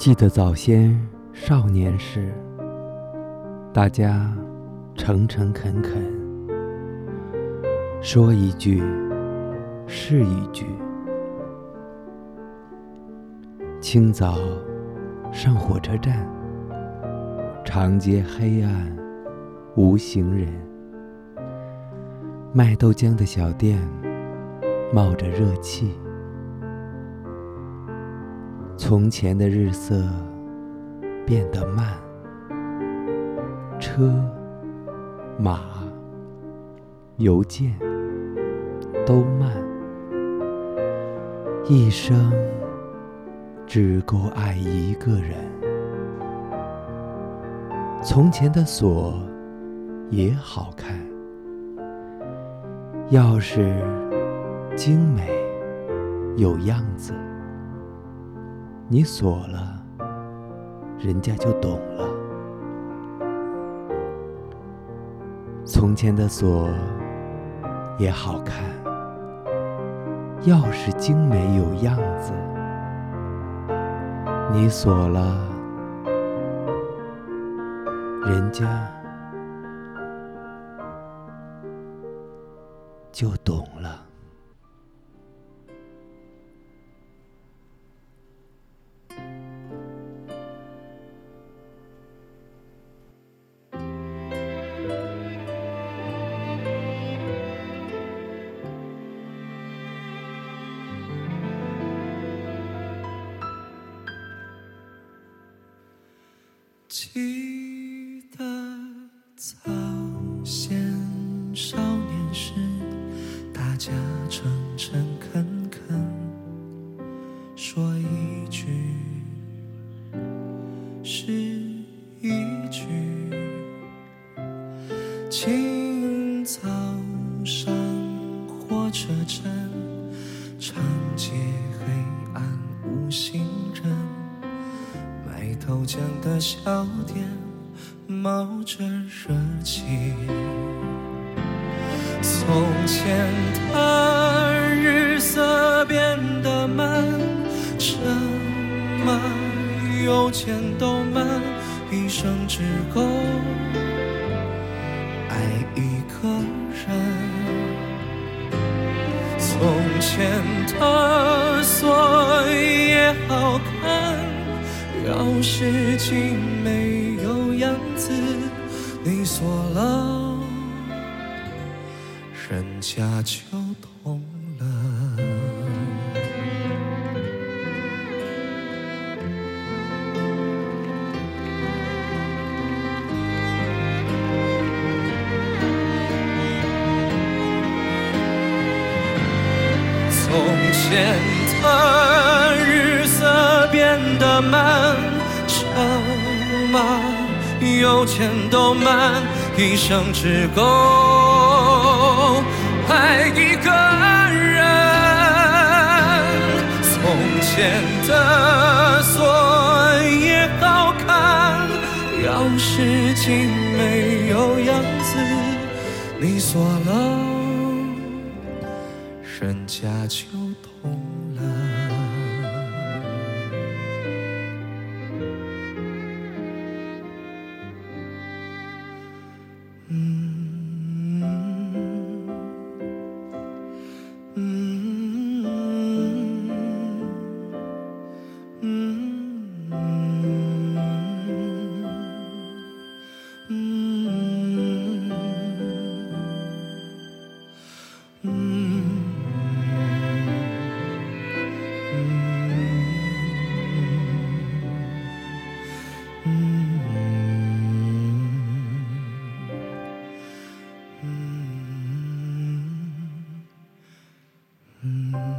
记得早先少年时，大家诚诚恳恳，说一句是一句。清早上火车站，长街黑暗无行人，卖豆浆的小店冒着热气。从前的日色变得慢，车、马、邮件都慢，一生只够爱一个人。从前的锁也好看，钥匙精美有样子。你锁了，人家就懂了。从前的锁也好看，钥匙精美有样子。你锁了，人家就懂了。记得早先少年时，大家诚诚恳恳，说一句是一句。清早上火车站，卖豆浆的小店冒着热气，从前的日色变得慢，车马邮件都慢，一生只够爱一个人。从前的锁也好看。钥匙精没有样子，你锁了，人家就懂了。从前的变得慢，车马邮件都慢，一生只够爱一个人。从前的锁也好看，钥匙精没有样子，你锁了。人家就懂了。嗯。